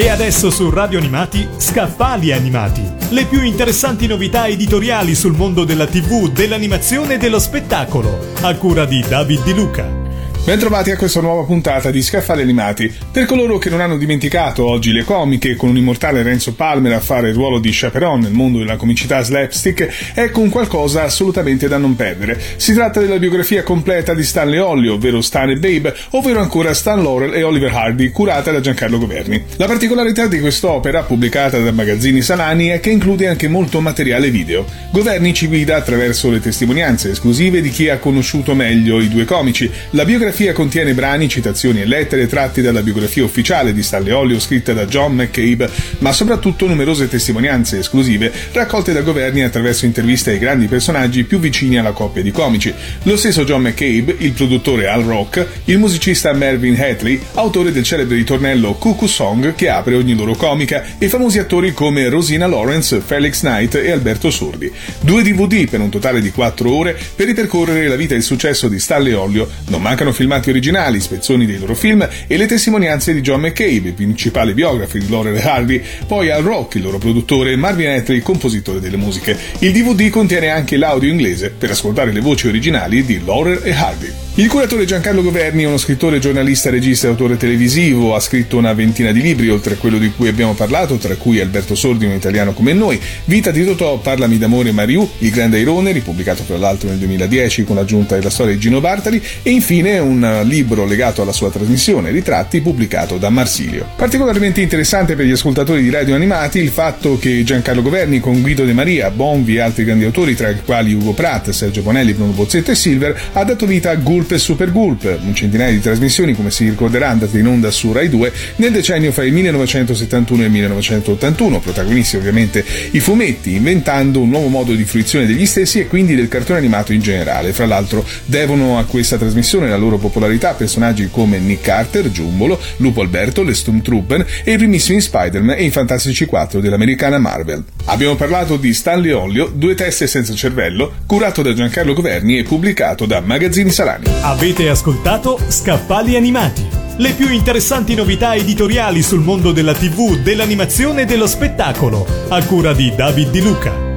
E adesso su Radio Animati, Scaffali Animati. Le più interessanti novità editoriali sul mondo della TV, dell'animazione e dello spettacolo. A cura di David Di Luca. Bentrovati a questa nuova puntata di Scaffali Animati. Per coloro che non hanno dimenticato oggi le comiche con un immortale Renzo Palmer a fare il ruolo di chaperon nel mondo della comicità slapstick, ecco un qualcosa assolutamente da non perdere. Si tratta della biografia completa di Stanley Olli, ovvero Stan e Babe, ovvero ancora Stan Laurel e Oliver Hardy, curata da Giancarlo Governi. La particolarità di quest'opera, pubblicata da Magazzini Salani, è che include anche molto materiale video. Governi ci guida attraverso le testimonianze esclusive di chi ha conosciuto meglio i due comici. La biografia biografia contiene brani, citazioni e lettere tratti dalla biografia ufficiale di Stanley Olio scritta da John McCabe, ma soprattutto numerose testimonianze esclusive raccolte da governi attraverso interviste ai grandi personaggi più vicini alla coppia di comici. Lo stesso John McCabe, il produttore Al Rock, il musicista Mervyn Hatley, autore del celebre ritornello Cuckoo Song che apre ogni loro comica, e famosi attori come Rosina Lawrence, Felix Knight e Alberto Sordi. Due DVD per un totale di 4 ore per ripercorrere la vita e il successo di Stanley Olio. Non mancano filmati originali, spezzoni dei loro film e le testimonianze di John McCabe, il principale biografo di Laurel e Hardy, poi Al Rock, il loro produttore, Marvin Ettry, il compositore delle musiche. Il DVD contiene anche l'audio inglese per ascoltare le voci originali di Laurel e Hardy. Il curatore Giancarlo Governi è uno scrittore, giornalista, regista e autore televisivo, ha scritto una ventina di libri, oltre a quello di cui abbiamo parlato, tra cui Alberto Sordi, un italiano come noi, Vita di Totò, Parlami d'amore Mariù, Il grande Airone, ripubblicato tra l'altro nel 2010 con l'aggiunta della storia di Gino Bartali, e infine un libro legato alla sua trasmissione, Ritratti, pubblicato da Marsilio. Particolarmente interessante per gli ascoltatori di Radio Animati il fatto che Giancarlo Governi con Guido De Maria, Bonvi e altri grandi autori, tra i quali Ugo Pratt, Sergio Bonelli, Bruno Bozzetto e Silver, ha dato vita a Gulp e Super Gulp, un centinaio di trasmissioni, come si ricorderà, andate in onda su Rai 2 nel decennio fra il 1971 e il 1981, protagonisti ovviamente i fumetti, inventando un nuovo modo di fruizione degli stessi e quindi del cartone animato in generale. Fra l'altro devono a questa trasmissione la loro popolarità personaggi come Nick Carter, Giumbolo, Lupo Alberto, le Stormtrooper e i primissimi Spider-Man e i Fantastici 4 dell'americana Marvel. Abbiamo parlato di Stanley Olio, Due teste senza cervello, curato da Giancarlo Governi e pubblicato da Magazzini Salani. Avete ascoltato Scaffali Animati, le più interessanti novità editoriali sul mondo della TV, dell'animazione e dello spettacolo, a cura di David Di Luca.